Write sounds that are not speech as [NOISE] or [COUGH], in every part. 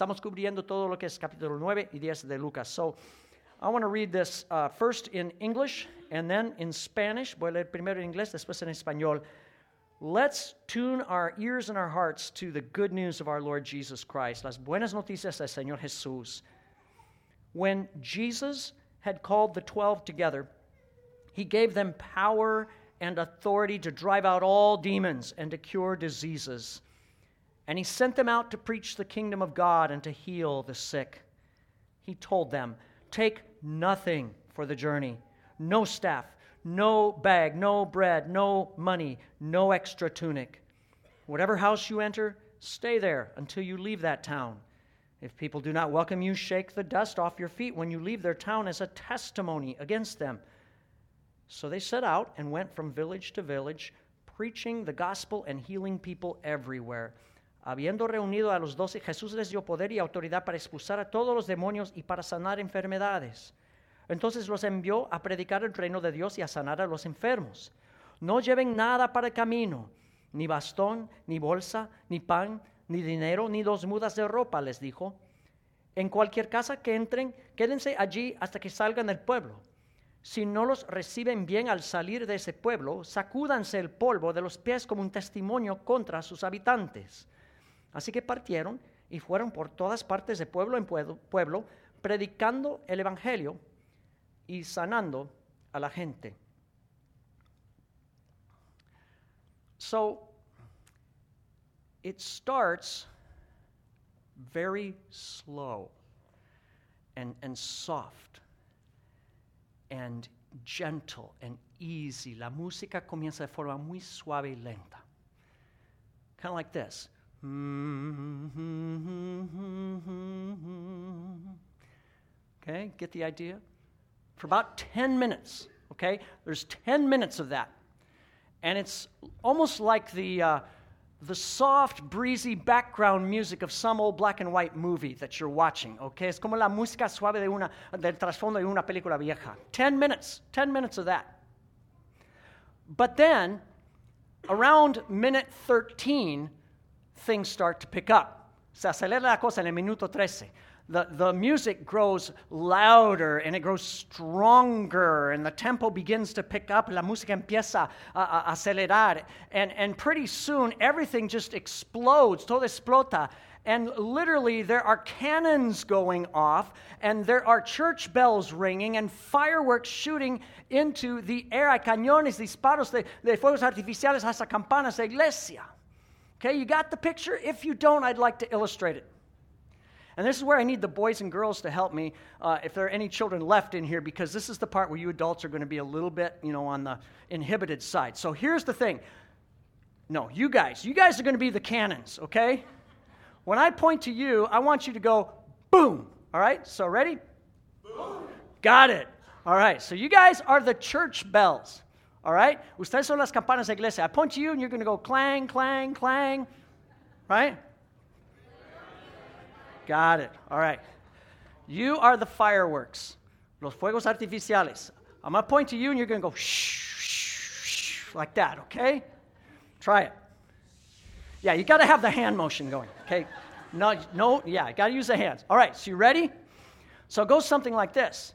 Estamos cubriendo todo lo que es capítulo 9 y 10 de Lucas. So, I want to read this uh, first in English and then in Spanish. Voy a leer primero en inglés, después en español. Let's tune our ears and our hearts to the good news of our Lord Jesus Christ. Las buenas noticias del Señor Jesús. When Jesus had called the twelve together, he gave them power and authority to drive out all demons and to cure diseases. And he sent them out to preach the kingdom of God and to heal the sick. He told them, Take nothing for the journey no staff, no bag, no bread, no money, no extra tunic. Whatever house you enter, stay there until you leave that town. If people do not welcome you, shake the dust off your feet when you leave their town as a testimony against them. So they set out and went from village to village, preaching the gospel and healing people everywhere. Habiendo reunido a los doce, Jesús les dio poder y autoridad para expulsar a todos los demonios y para sanar enfermedades. Entonces los envió a predicar el reino de Dios y a sanar a los enfermos. No lleven nada para el camino, ni bastón, ni bolsa, ni pan, ni dinero, ni dos mudas de ropa, les dijo. En cualquier casa que entren, quédense allí hasta que salgan del pueblo. Si no los reciben bien al salir de ese pueblo, sacúdanse el polvo de los pies como un testimonio contra sus habitantes. Así que partieron y fueron por todas partes de pueblo en pueblo, predicando el Evangelio y sanando a la gente. So, it starts very slow and, and soft and gentle and easy. La música comienza de forma muy suave y lenta. Kind of like this. [LAUGHS] Okay, get the idea? For about 10 minutes, okay? There's 10 minutes of that. And it's almost like the, uh, the soft, breezy background music of some old black and white movie that you're watching, okay? Es como la música suave de una, del trasfondo de una película vieja. 10 minutes, 10 minutes of that. But then, around minute 13, things start to pick up. Se acelera la cosa en el minuto 13. The, the music grows louder and it grows stronger, and the tempo begins to pick up. La música empieza a, a acelerar. And, and pretty soon, everything just explodes. Todo explota. And literally, there are cannons going off, and there are church bells ringing, and fireworks shooting into the air. Hay cañones, disparos de, de fuegos artificiales hasta campanas de iglesia. Okay, you got the picture? If you don't, I'd like to illustrate it. And this is where I need the boys and girls to help me, uh, if there are any children left in here, because this is the part where you adults are going to be a little bit, you know, on the inhibited side. So here's the thing. No, you guys, you guys are going to be the cannons, okay? When I point to you, I want you to go boom. All right? So ready? Boom. Got it. All right. So you guys are the church bells. All right? Ustedes son las campanas de iglesia. I point to you and you're going to go clang, clang, clang. Right? Got it. All right. You are the fireworks, los fuegos artificiales. I'm going to point to you and you're going to go shh, shh, like that, okay? Try it. Yeah, you got to have the hand motion going, okay? No, no, yeah, you got to use the hands. All right, so you ready? So it goes something like this.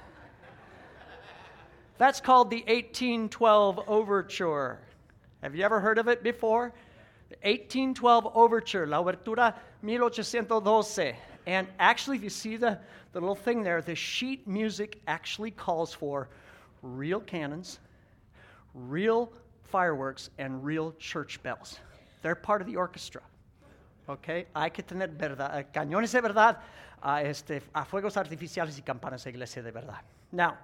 That's called the 1812 Overture. Have you ever heard of it before? The 1812 Overture, La Obertura 1812. And actually, if you see the, the little thing there, the sheet music actually calls for real cannons, real fireworks, and real church bells. They're part of the orchestra. Okay? Hay que tener verdad, eh, cañones de verdad, a, este, a fuegos artificiales y campanas de iglesia de verdad. Now,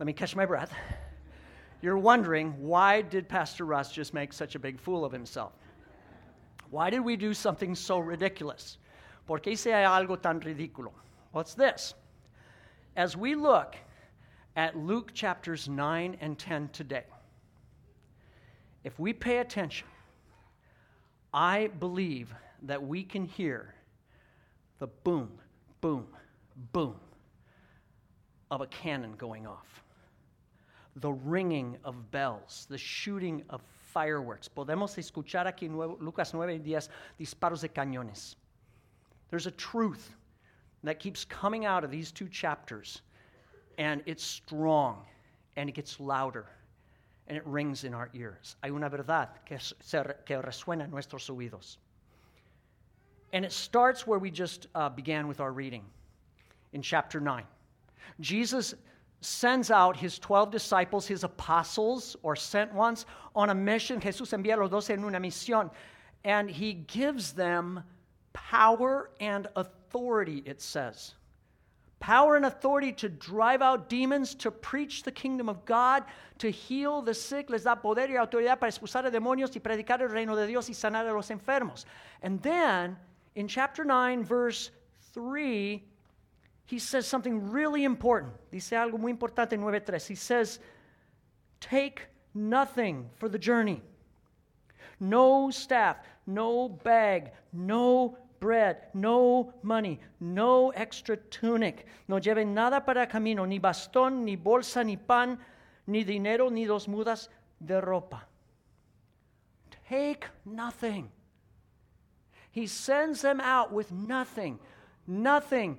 let me catch my breath. You're wondering, why did Pastor Russ just make such a big fool of himself? Why did we do something so ridiculous? ¿Por qué hice algo tan ridículo? What's this? As we look at Luke chapters 9 and 10 today, if we pay attention, I believe that we can hear the boom, boom, boom of a cannon going off, the ringing of bells, the shooting of fireworks. Podemos escuchar aquí Lucas 9 y 10 disparos de cañones. There's a truth that keeps coming out of these two chapters, and it's strong, and it gets louder, and it rings in our ears. Hay una verdad que, que resuena en nuestros oídos. And it starts where we just uh, began with our reading in chapter 9. Jesus sends out his 12 disciples, his apostles or sent ones, on a mission. Jesús envía a los doce en una misión. And he gives them power and authority, it says. Power and authority to drive out demons, to preach the kingdom of God, to heal the sick, les da poder y autoridad para expulsar a demonios y predicar el reino de Dios y sanar a los enfermos. And then in chapter 9, verse 3, he says something really important. Dice algo muy importante en 9.3. He says, Take nothing for the journey. No staff, no bag, no bread, no money, no extra tunic. No lleven nada para camino, ni bastón, ni bolsa, ni pan, ni dinero, ni dos mudas de ropa. Take nothing. He sends them out with nothing, nothing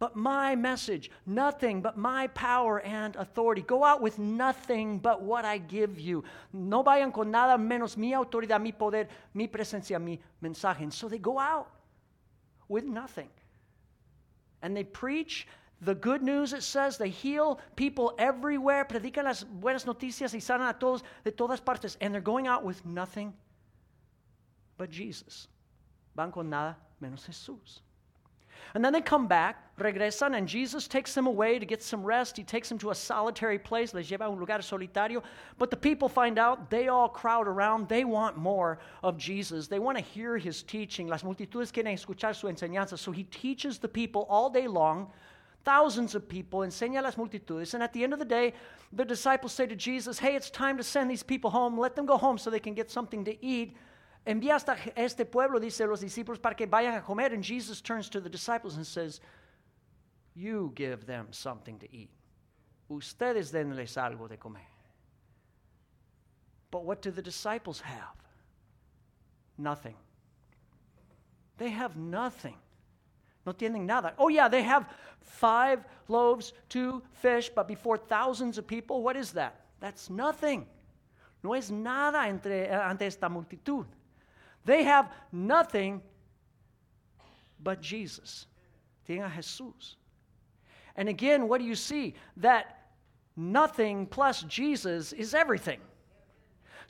but my message, nothing but my power and authority. Go out with nothing but what I give you. No vayan con nada menos mi autoridad, mi poder, mi presencia, mi mensaje. And so they go out with nothing. And they preach the good news, it says, they heal people everywhere, predican las buenas noticias y sanan a todos de todas partes. And they're going out with nothing but Jesus. Van con nada menos Jesús. And then they come back, regresan, and Jesus takes them away to get some rest. He takes them to a solitary place, les lleva a un lugar solitario. But the people find out, they all crowd around. They want more of Jesus. They want to hear his teaching. Las multitudes quieren escuchar su enseñanza. So he teaches the people all day long. Thousands of people, enseña las multitudes. And at the end of the day, the disciples say to Jesus, Hey, it's time to send these people home. Let them go home so they can get something to eat. Envía hasta este pueblo, dice los discípulos, para que vayan a comer. And Jesus turns to the disciples and says, You give them something to eat. Ustedes denles algo de comer. But what do the disciples have? Nothing. They have nothing. No tienen nada. Oh, yeah, they have five loaves, two fish, but before thousands of people, what is that? That's nothing. No es nada entre, ante esta multitud. They have nothing but Jesus. Tienen a Jesús. And again, what do you see? That nothing plus Jesus is everything.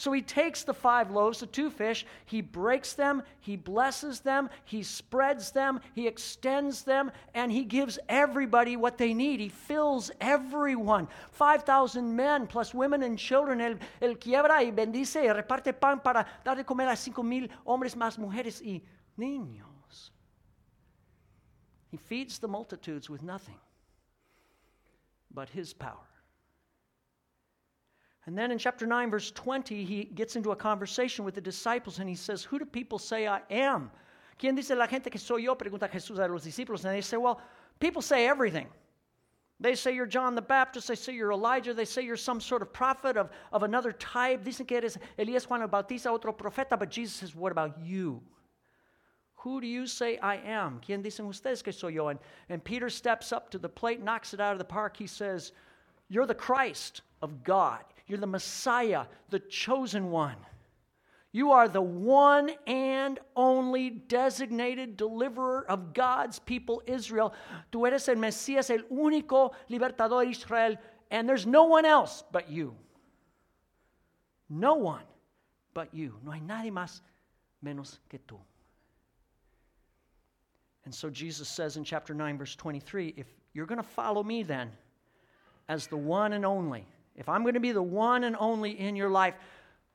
So he takes the five loaves, the two fish, he breaks them, he blesses them, he spreads them, he extends them, and he gives everybody what they need. He fills everyone. 5,000 men plus women and children. Él, él quiebra y bendice y reparte pan para dar de comer a 5,000 hombres más mujeres y niños. He feeds the multitudes with nothing but his power. And then in chapter 9, verse 20, he gets into a conversation with the disciples and he says, Who do people say I am? ¿Quién dice la gente que soy yo? Pregunta Jesús a los discípulos. And they say, Well, people say everything. They say you're John the Baptist. They say you're Elijah. They say you're some sort of prophet of, of another type. Dicen que eres Elías Juan Bautista, otro profeta. But Jesus says, What about you? Who do you say I am? ¿Quién dicen ustedes que soy yo? And, and Peter steps up to the plate, knocks it out of the park. He says, You're the Christ of God. You're the Messiah, the chosen one. You are the one and only designated deliverer of God's people, Israel. Tú eres el Mesías, el único libertador Israel, and there's no one else but you. No one but you. No hay nadie más menos que tú. And so Jesus says in chapter 9, verse 23 if you're going to follow me then as the one and only, if I'm going to be the one and only in your life,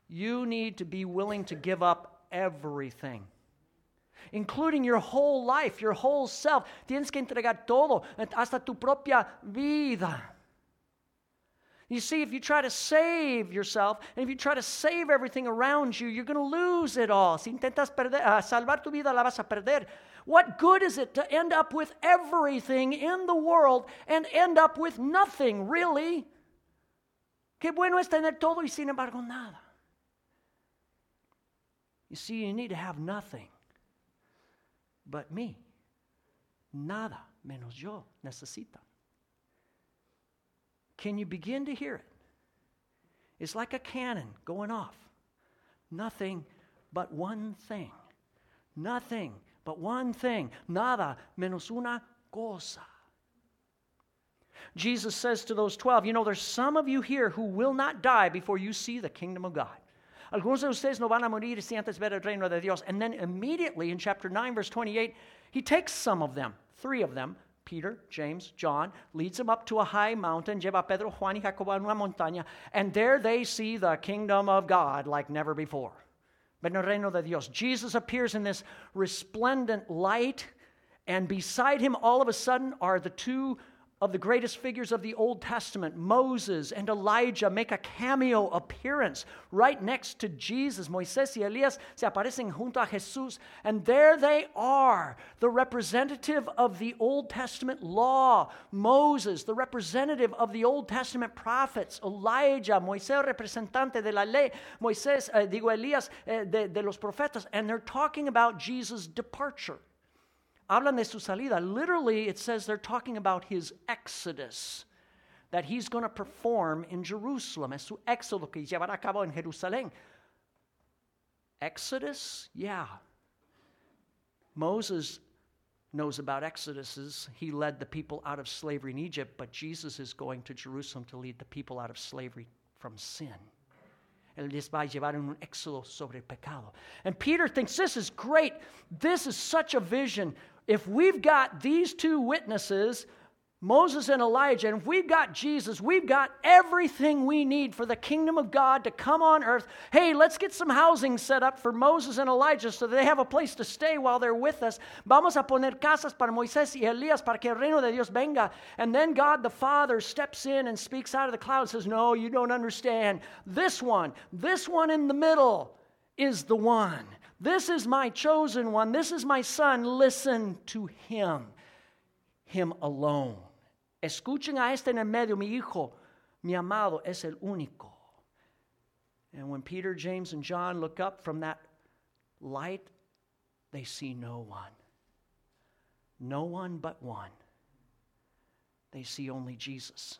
you need to be willing to give up everything. Including your whole life, your whole self. Tienes que entregar todo, hasta tu propia vida. You see, if you try to save yourself and if you try to save everything around you, you're going to lose it all. Si intentas perder, uh, salvar tu vida, la vas a perder. What good is it to end up with everything in the world and end up with nothing, really? Qué bueno es tener todo y sin embargo nada. You see, you need to have nothing but me. Nada menos yo necesita. Can you begin to hear it? It's like a cannon going off. Nothing but one thing. Nothing but one thing. Nada menos una cosa. Jesus says to those 12, You know, there's some of you here who will not die before you see the kingdom of God. Algunos de ustedes no van a morir si antes ver el reino de Dios. And then immediately in chapter 9, verse 28, he takes some of them, three of them, Peter, James, John, leads them up to a high mountain, lleva Pedro, Juan y Jacobo a una montaña, and there they see the kingdom of God like never before. Ven el reino de Dios. Jesus appears in this resplendent light, and beside him, all of a sudden, are the two of the greatest figures of the Old Testament, Moses and Elijah, make a cameo appearance right next to Jesus. Moisés y Elías se aparecen junto a Jesús, and there they are, the representative of the Old Testament law, Moses, the representative of the Old Testament prophets, Elijah, Moisés, representante de la ley, Moisés, eh, digo Elías, eh, de, de los profetas, and they're talking about Jesus' departure. Hablan de su salida. Literally, it says they're talking about his exodus that he's going to perform in Jerusalem. Es su éxodo que llevará a cabo en Jerusalén. Exodus? Yeah. Moses knows about exoduses. He led the people out of slavery in Egypt, but Jesus is going to Jerusalem to lead the people out of slavery from sin. Él les va a llevar en un éxodo sobre el pecado. And Peter thinks this is great. This is such a vision if we've got these two witnesses, Moses and Elijah, and if we've got Jesus, we've got everything we need for the kingdom of God to come on earth. Hey, let's get some housing set up for Moses and Elijah so they have a place to stay while they're with us. Vamos a poner casas para Moisés y Elías para que el reino de Dios venga. And then God the Father steps in and speaks out of the cloud and says, No, you don't understand. This one, this one in the middle is the one. This is my chosen one. This is my son. Listen to him, him alone. Escuchen a este en el medio, mi hijo, mi amado, es el único. And when Peter, James, and John look up from that light, they see no one. No one but one. They see only Jesus.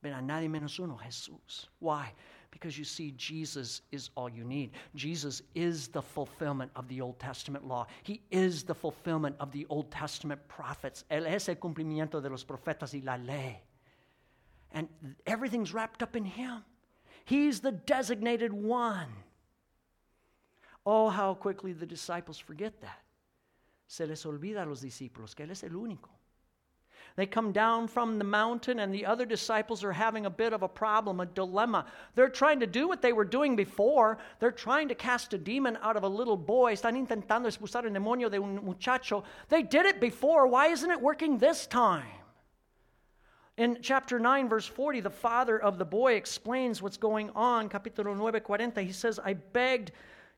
Ven a nadie menos uno, Jesús. Why? Because you see, Jesus is all you need. Jesus is the fulfillment of the Old Testament law. He is the fulfillment of the Old Testament prophets. Él es el cumplimiento de los profetas y la ley. And everything's wrapped up in Him. He's the designated one. Oh, how quickly the disciples forget that. Se les olvida a los discípulos que Él es el único. They come down from the mountain, and the other disciples are having a bit of a problem, a dilemma. They're trying to do what they were doing before. They're trying to cast a demon out of a little boy. Están intentando expulsar demonio de un muchacho. They did it before. Why isn't it working this time? In chapter 9, verse 40, the father of the boy explains what's going on. Capítulo 9, 40, he says, I begged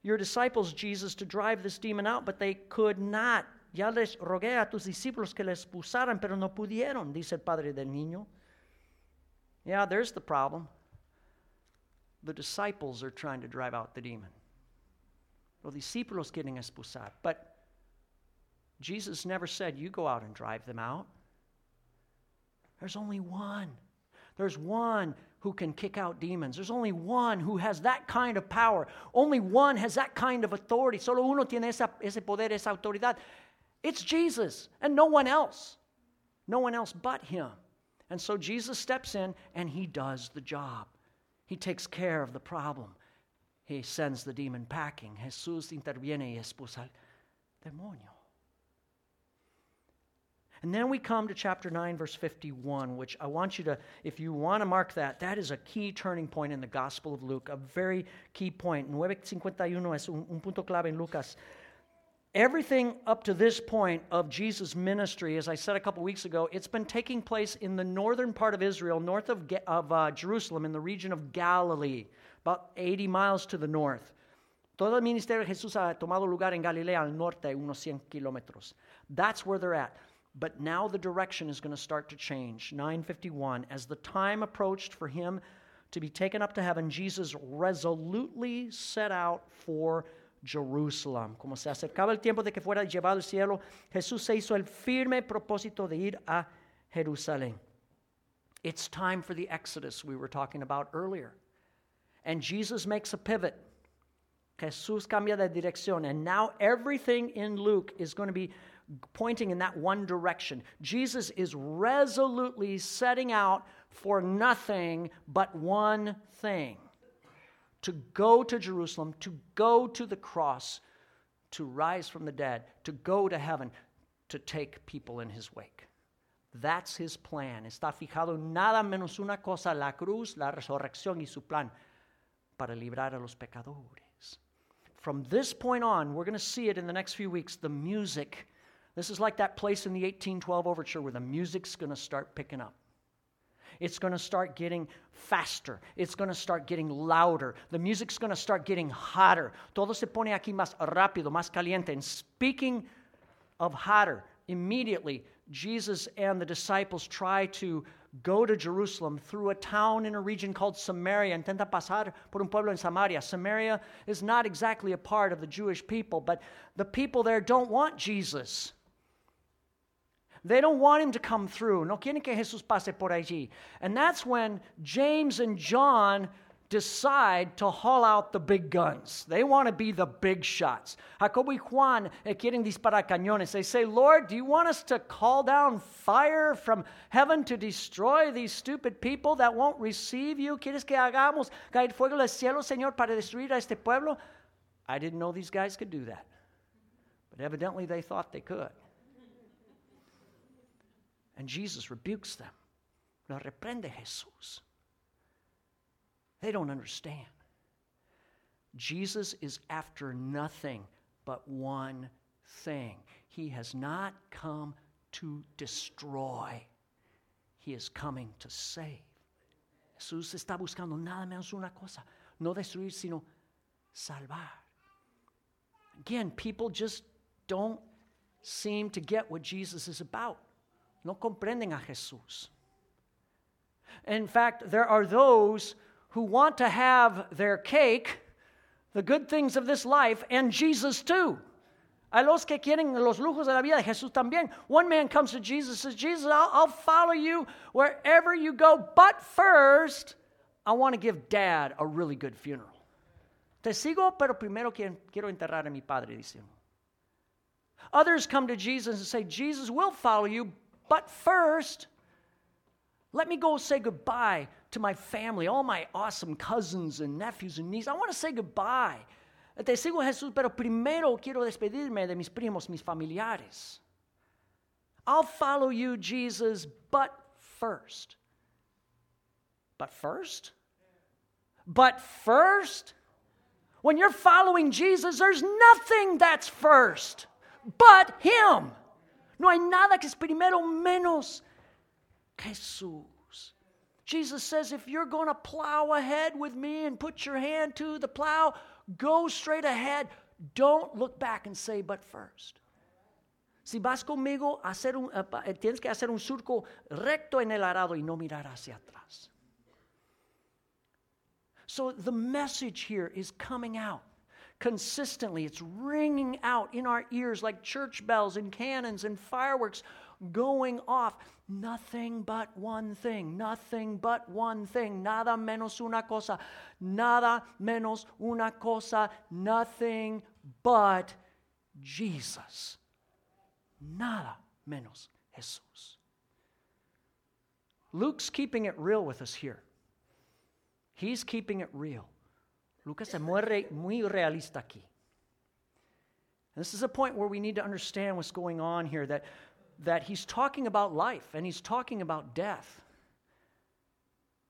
your disciples, Jesus, to drive this demon out, but they could not. Ya les rogué a tus discípulos que les expulsaran, pero no pudieron, dice el padre del niño. Yeah, there's the problem. The disciples are trying to drive out the demon. Los discípulos quieren expulsar. But Jesus never said, You go out and drive them out. There's only one. There's one who can kick out demons. There's only one who has that kind of power. Only one has that kind of authority. Solo uno tiene esa, ese poder, esa autoridad. It's Jesus and no one else. No one else but him. And so Jesus steps in and he does the job. He takes care of the problem. He sends the demon packing. Jesús interviene y expulsa el demonio. And then we come to chapter 9, verse 51, which I want you to, if you want to mark that, that is a key turning point in the Gospel of Luke, a very key point. 951 es un, un punto clave en Lucas. Everything up to this point of Jesus' ministry, as I said a couple weeks ago, it's been taking place in the northern part of Israel, north of, of uh, Jerusalem, in the region of Galilee, about 80 miles to the north. Todo el ministerio de Jesús ha tomado lugar en Galilea, al norte, unos 100 kilómetros. That's where they're at. But now the direction is going to start to change. 951. As the time approached for him to be taken up to heaven, Jesus resolutely set out for Jerusalem. Como se acercaba el tiempo de que fuera llevado al cielo, Jesús se hizo el firme propósito de ir a Jerusalén. It's time for the Exodus we were talking about earlier. And Jesus makes a pivot. Jesús cambia de dirección. And now everything in Luke is going to be pointing in that one direction. Jesus is resolutely setting out for nothing but one thing to go to Jerusalem, to go to the cross, to rise from the dead, to go to heaven, to take people in his wake. That's his plan. Está fijado nada menos una cosa, la cruz, la resurrección y su plan para librar a los pecadores. From this point on, we're going to see it in the next few weeks, the music this is like that place in the 1812 overture where the music's going to start picking up. It's going to start getting faster. It's going to start getting louder. The music's going to start getting hotter. Todo se pone aquí más rápido, más caliente. And speaking of hotter, immediately Jesus and the disciples try to go to Jerusalem through a town in a region called Samaria. Intenta pasar por un pueblo en Samaria. Samaria is not exactly a part of the Jewish people, but the people there don't want Jesus. They don't want him to come through. No quieren que Jesús pase por allí. And that's when James and John decide to haul out the big guns. They want to be the big shots. Jacobo y Juan eh, quieren disparar cañones. They say, Lord, do you want us to call down fire from heaven to destroy these stupid people that won't receive you? ¿Quieres que hagamos caer fuego del cielo, Señor, para destruir a este pueblo? I didn't know these guys could do that. But evidently they thought they could. And Jesus rebukes them. Lo reprende Jesús. They don't understand. Jesus is after nothing but one thing. He has not come to destroy, He is coming to save. Jesús está buscando nada menos una cosa, no destruir, sino salvar. Again, people just don't seem to get what Jesus is about. No comprenden a Jesús. In fact, there are those who want to have their cake, the good things of this life, and Jesus too. A los que quieren los lujos de la vida, Jesús también. One man comes to Jesus and says, Jesus, I'll, I'll follow you wherever you go, but first, I want to give dad a really good funeral. Te sigo, pero primero quiero enterrar a mi padre, dice. Others come to Jesus and say, Jesus, we'll follow you, but first, let me go say goodbye to my family, all my awesome cousins and nephews and nieces. I want to say goodbye. Te sigo Jesús, pero primero quiero despedirme de mis primos, mis familiares. I'll follow you, Jesus, but first. But first? But first? When you're following Jesus, there's nothing that's first but Him. No hay nada que es primero menos Jesús. Jesus says, if you're going to plow ahead with me and put your hand to the plow, go straight ahead. Don't look back and say, but first. Si vas conmigo, hacer un, tienes que hacer un surco recto en el arado y no mirar hacia atrás. So the message here is coming out consistently. It's ringing out in our ears like church bells and cannons and fireworks going off. Nothing but one thing, nothing but one thing, nada menos una cosa, nada menos una cosa, nothing but Jesus. Nada menos Jesús. Luke's keeping it real with us here. He's keeping it real. Lucas es muy, muy realista aquí. This is a point where we need to understand what's going on here that that he's talking about life and he's talking about death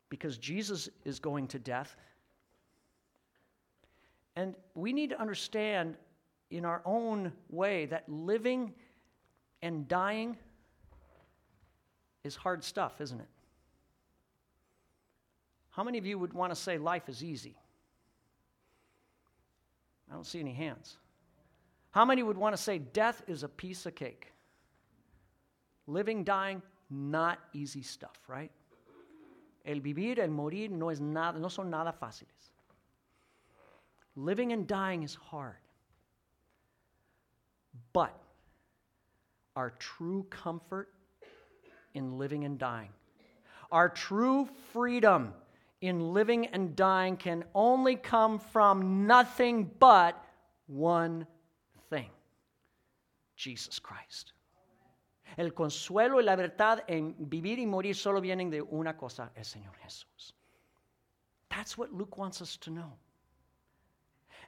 because Jesus is going to death. And we need to understand in our own way that living and dying is hard stuff, isn't it? How many of you would want to say life is easy? I don't see any hands. How many would want to say death is a piece of cake? Living, dying, not easy stuff, right? El vivir, el morir no, es nada, no son nada fáciles. Living and dying is hard. But our true comfort in living and dying, our true freedom in living and dying can only come from nothing but one thing Jesus Christ. El consuelo y la verdad en vivir y morir solo vienen de una cosa, el Señor Jesús. That's what Luke wants us to know.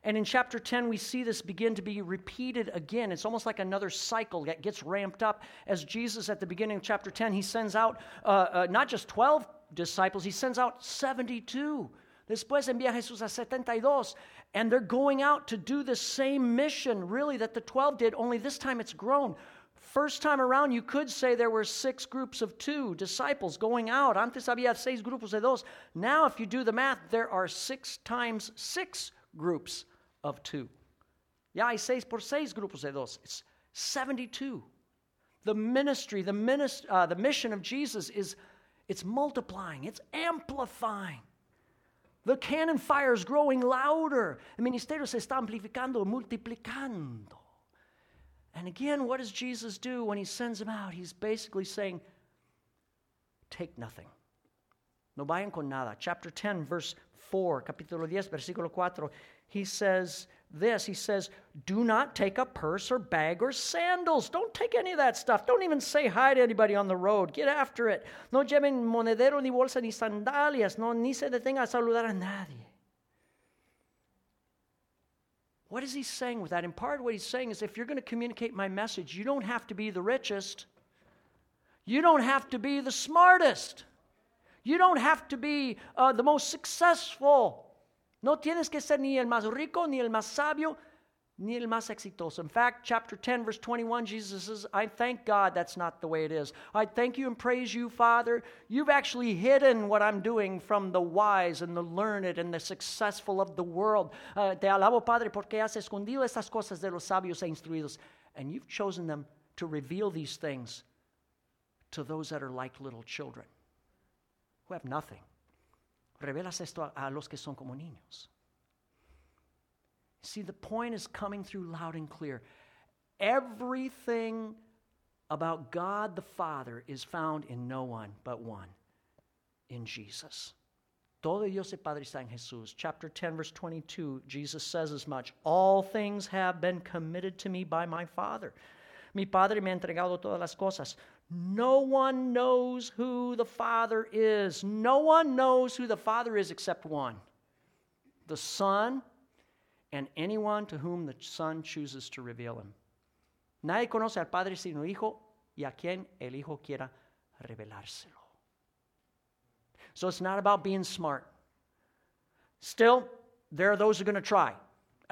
And in chapter 10, we see this begin to be repeated again. It's almost like another cycle that gets ramped up as Jesus, at the beginning of chapter 10, he sends out uh, uh, not just 12 disciples, he sends out 72. Después envía Jesús a 72. And they're going out to do the same mission, really, that the 12 did, only this time it's grown. First time around, you could say there were six groups of two disciples going out. Antes había seis grupos de dos. Now, if you do the math, there are six times six groups of two. Ya hay seis por seis grupos de dos. It's 72. The ministry, the, minist- uh, the mission of Jesus is it's multiplying, it's amplifying. The cannon fire is growing louder. El ministerio se está amplificando, multiplicando. And again, what does Jesus do when he sends them out? He's basically saying, take nothing. No vayan con nada. Chapter 10, verse 4, capítulo 10, versículo 4 he says this. He says do not take a purse or bag or sandals. Don't take any of that stuff. Don't even say hi to anybody on the road. Get after it. No lleven monedero ni bolsa ni sandalias. No ni se detenga a saludar a nadie. What is he saying with that? In part what he's saying is if you're going to communicate my message you don't have to be the richest. You don't have to be the smartest. You don't have to be uh, the most successful No tienes que ser ni el más rico, ni el más sabio, ni el más exitoso. In fact, chapter 10, verse 21, Jesus says, I thank God that's not the way it is. I thank you and praise you, Father. You've actually hidden what I'm doing from the wise and the learned and the successful of the world. Uh, te alabo, Padre, porque has escondido estas cosas de los sabios e instruidos. And you've chosen them to reveal these things to those that are like little children who have nothing. Revelas esto a, a los que son como niños. See, the point is coming through loud and clear. Everything about God the Father is found in no one but one in Jesus. Todo Dios el Padre está en Jesús. Chapter 10, verse 22, Jesus says as much All things have been committed to me by my Father. Mi Padre me ha entregado todas las cosas. No one knows who the Father is. No one knows who the Father is except one the Son and anyone to whom the Son chooses to reveal him. Nadie conoce al Padre sino Hijo y a quien el Hijo quiera revelárselo. So it's not about being smart. Still, there are those who are going to try.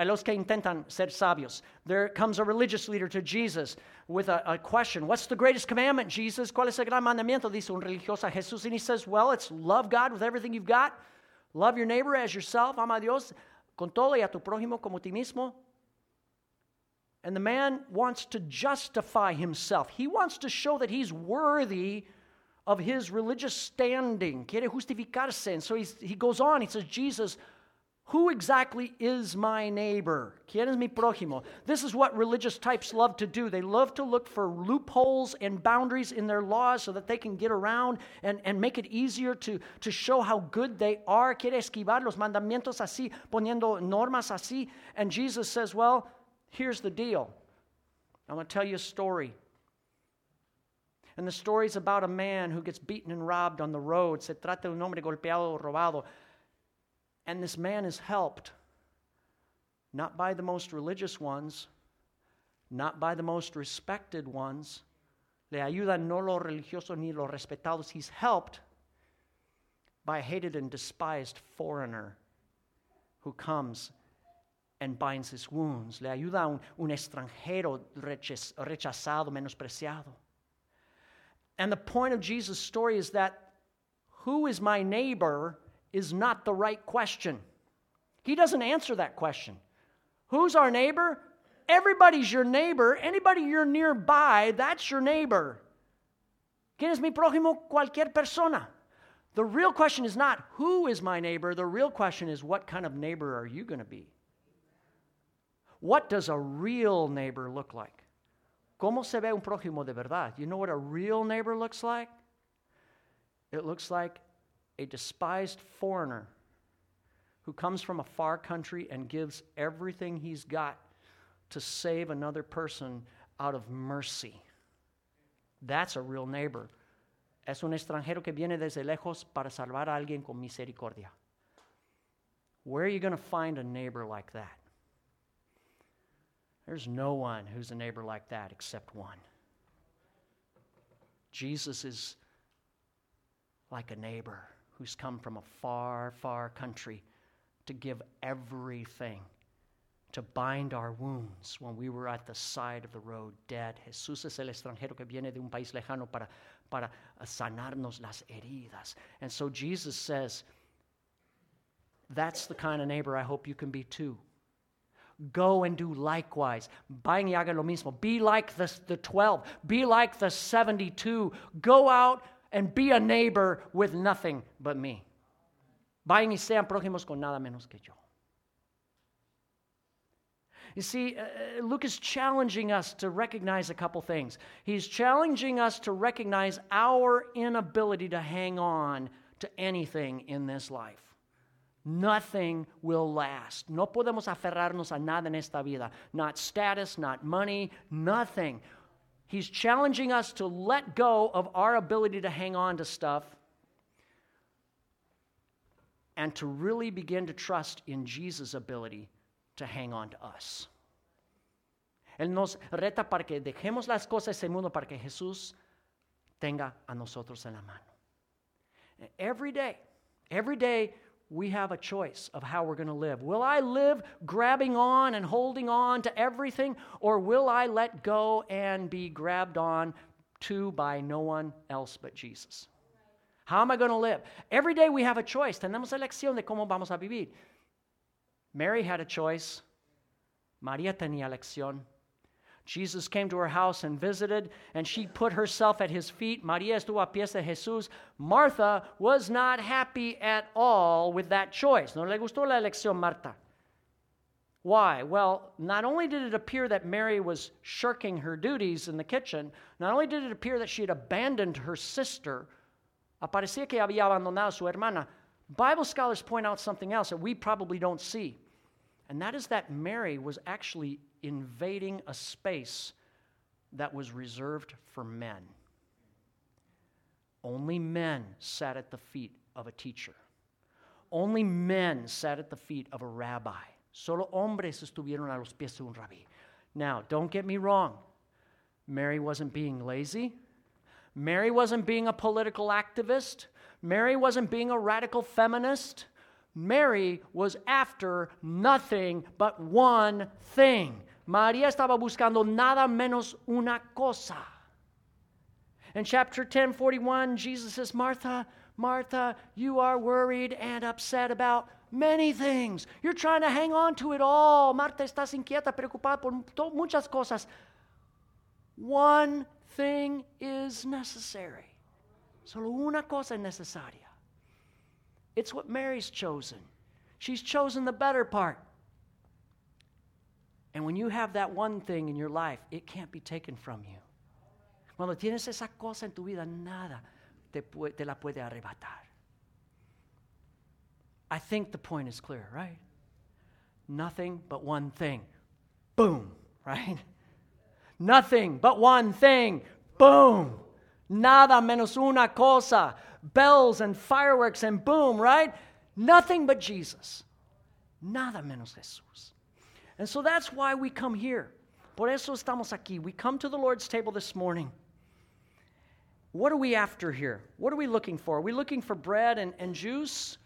A los que intentan ser sabios. There comes a religious leader to Jesus with a, a, question What's the greatest commandment, Jesus? ¿Cuál es el gran mandamiento? Dice un religioso a Jesús. And he says, Well, it's love God with everything you've got, love your neighbor as yourself, ama a Dios con todo y a tu prójimo como ti mismo. And the man wants to justify himself. He wants to show that he's worthy of his religious standing. Quiere justificarse. And so he goes on. He says, Jesus, who exactly is my neighbor? ¿Quién es mi prójimo? This is what religious types love to do. They love to look for loopholes and boundaries in their laws so that they can get around and, and make it easier to, to show how good they are. Quiere esquivar los mandamientos así, poniendo normas así. And Jesus says, Well, here's the deal. I'm going to tell you a story. And the story is about a man who gets beaten and robbed on the road. Se trata de un hombre golpeado o robado. And this man is helped not by the most religious ones, not by the most respected ones, Le ayudan no los religiosos ni los respetados. He's helped by a hated and despised foreigner who comes and binds his wounds. Le ayuda un, un extranjero rechazado, menospreciado. And the point of Jesus' story is that who is my neighbor is not the right question. He doesn't answer that question. Who's our neighbor? Everybody's your neighbor. Anybody you're nearby, that's your neighbor. ¿Quién es mi prójimo? Cualquier persona. The real question is not who is my neighbor. The real question is what kind of neighbor are you going to be? What does a real neighbor look like? ¿Cómo se ve un prójimo de verdad? You know what a real neighbor looks like? It looks like a despised foreigner who comes from a far country and gives everything he's got to save another person out of mercy. That's a real neighbor. Es un extranjero que viene desde lejos para salvar a alguien con misericordia. Where are you going to find a neighbor like that? There's no one who's a neighbor like that except one. Jesus is like a neighbor who's come from a far, far country to give everything to bind our wounds when we were at the side of the road dead. Jesús es el extranjero que viene de un país lejano para, para uh, sanarnos las heridas. And so Jesus says, that's the kind of neighbor I hope you can be too. Go and do likewise. Vayan y hagan lo mismo. Be like the, the 12. Be like the 72. Go out and be a neighbor with nothing but me. Vayan y sean prójimos con nada menos que yo. You see, uh, uh, Luke is challenging us to recognize a couple things. He's challenging us to recognize our inability to hang on to anything in this life. Nothing will last. No podemos aferrarnos a nada en esta vida. Not status, not money, nothing. He's challenging us to let go of our ability to hang on to stuff and to really begin to trust in Jesus' ability to hang on to us. Él nos reta para que dejemos las cosas de ese mundo para que Jesús tenga a nosotros en la mano. Every day, every day we have a choice of how we're going to live. Will I live grabbing on and holding on to everything, or will I let go and be grabbed on to by no one else but Jesus? How am I going to live? Every day we have a choice. Tenemos elección de cómo vamos a vivir. Mary had a choice. María tenía elección. Jesus came to her house and visited, and she put herself at his feet. María estuvo a pies de Jesús. Martha was not happy at all with that choice. No le gustó la elección, Marta. Why? Well, not only did it appear that Mary was shirking her duties in the kitchen, not only did it appear that she had abandoned her sister, Aparecía que había abandonado su hermana. Bible scholars point out something else that we probably don't see, and that is that Mary was actually invading a space that was reserved for men. Only men sat at the feet of a teacher. Only men sat at the feet of a rabbi. Solo hombres estuvieron a los pies de un rabí. Now, don't get me wrong. Mary wasn't being lazy. Mary wasn't being a political activist. Mary wasn't being a radical feminist. Mary was after nothing but one thing. María estaba buscando nada menos una cosa. In chapter 10, 41, Jesus says, Martha, Martha, you are worried and upset about many things. You're trying to hang on to it all. Marta, estás inquieta, preocupada por muchas cosas. One thing is necessary. Solo una cosa es necesaria. It's what Mary's chosen. She's chosen the better part. And when you have that one thing in your life, it can't be taken from you. Cuando tienes esa cosa en tu vida, nada te, te la puede arrebatar. I think the point is clear, right? Nothing but one thing. Boom, right? Nothing but one thing. Boom. Nada menos una cosa. Bells and fireworks and boom, right? Nothing but Jesus. Nada menos Jesús. And so that's why we come here. Por eso estamos aquí. We come to the Lord's table this morning What are we after here? What are we looking for? Are we looking for bread and, and juice?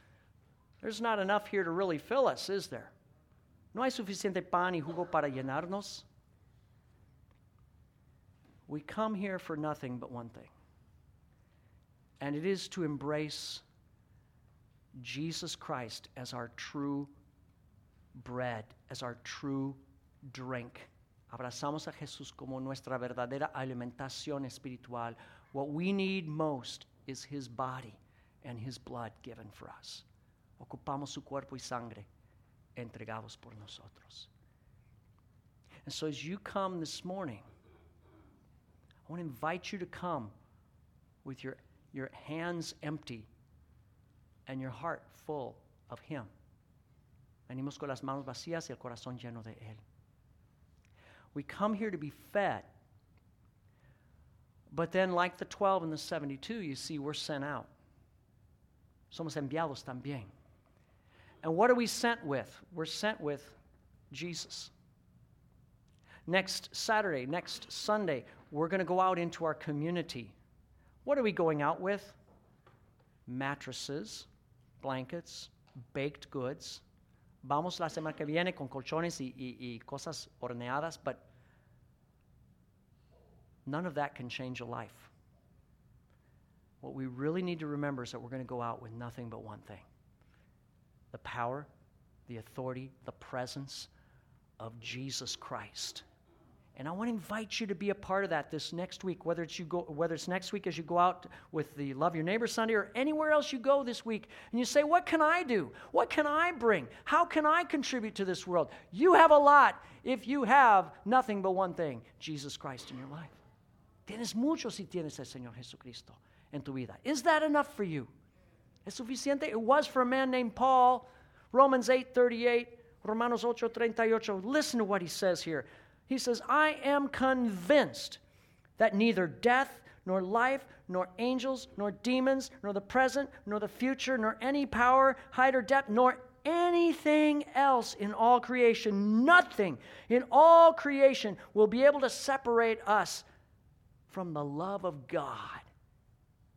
There's not enough here to really fill us, is there? No hay suficiente pan y jugo para llenarnos. We come here for nothing but one thing, and it is to embrace Jesus Christ as our true bread, as our true drink. Abrazamos a Jesús como nuestra verdadera alimentación espiritual. What we need most is His body and His blood given for us. Ocupamos su cuerpo y sangre entregados por nosotros. And so as you come this morning, I want to invite you to come with your, your hands empty and your heart full of Him. Venimos con las manos vacías y el corazón lleno de Él. We come here to be fed. But then, like the 12 and the 72, you see, we're sent out. Somos enviados también. And what are we sent with? We're sent with Jesus. Next Saturday, next Sunday, we're going to go out into our community. What are we going out with? Mattresses, blankets, baked goods. Vamos la semana que viene con colchones y, y, y cosas horneadas, but none of that can change a life. What we really need to remember is that we're going to go out with nothing but one thing the power, the authority, the presence of Jesus Christ. And I want to invite you to be a part of that this next week, whether it's, you go, whether it's next week as you go out with the Love Your Neighbor Sunday or anywhere else you go this week. And you say, What can I do? What can I bring? How can I contribute to this world? You have a lot if you have nothing but one thing Jesus Christ in your life. Tienes mucho si tienes el Señor Jesucristo en tu vida. Is that enough for you? ¿Es suficiente? It was for a man named Paul. Romans 8 38, Romanos 8 38. Listen to what he says here. He says, I am convinced that neither death, nor life, nor angels, nor demons, nor the present, nor the future, nor any power, height or depth, nor anything else in all creation, nothing in all creation will be able to separate us from the love of God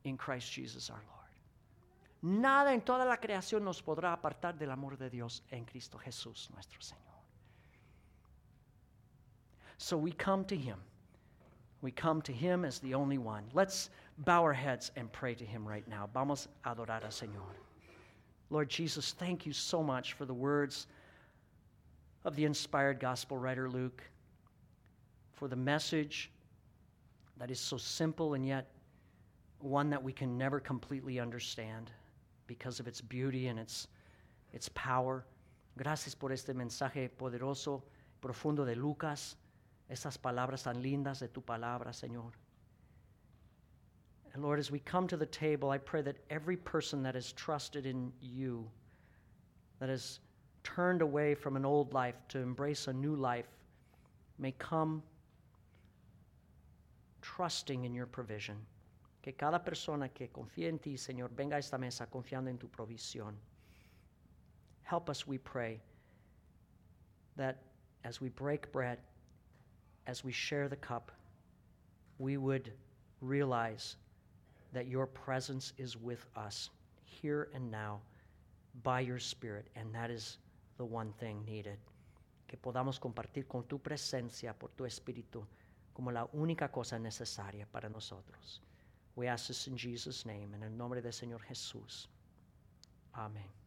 in Christ Jesus our Lord. Nada en toda la creación nos podrá apartar del amor de Dios en Cristo Jesús nuestro Señor. So we come to Him. We come to Him as the only one. Let's bow our heads and pray to Him right now. Vamos a adorar al Señor. Lord Jesus, thank you so much for the words of the inspired gospel writer Luke, for the message that is so simple and yet one that we can never completely understand because of its beauty and its, its power. Gracias por este mensaje poderoso, profundo de Lucas. Esas palabras tan lindas de tu palabra, Señor. And Lord, as we come to the table, I pray that every person that has trusted in you, that has turned away from an old life to embrace a new life, may come trusting in your provision. Que cada persona que confía en ti, Señor, venga a esta mesa confiando en tu provisión. Help us, we pray, that as we break bread, as we share the cup, we would realize that your presence is with us here and now by your Spirit, and that is the one thing needed. Que podamos compartir con tu presencia por tu Espíritu como la única cosa necesaria para nosotros. We ask this in Jesus' name, en el nombre del Señor Jesús. Amén.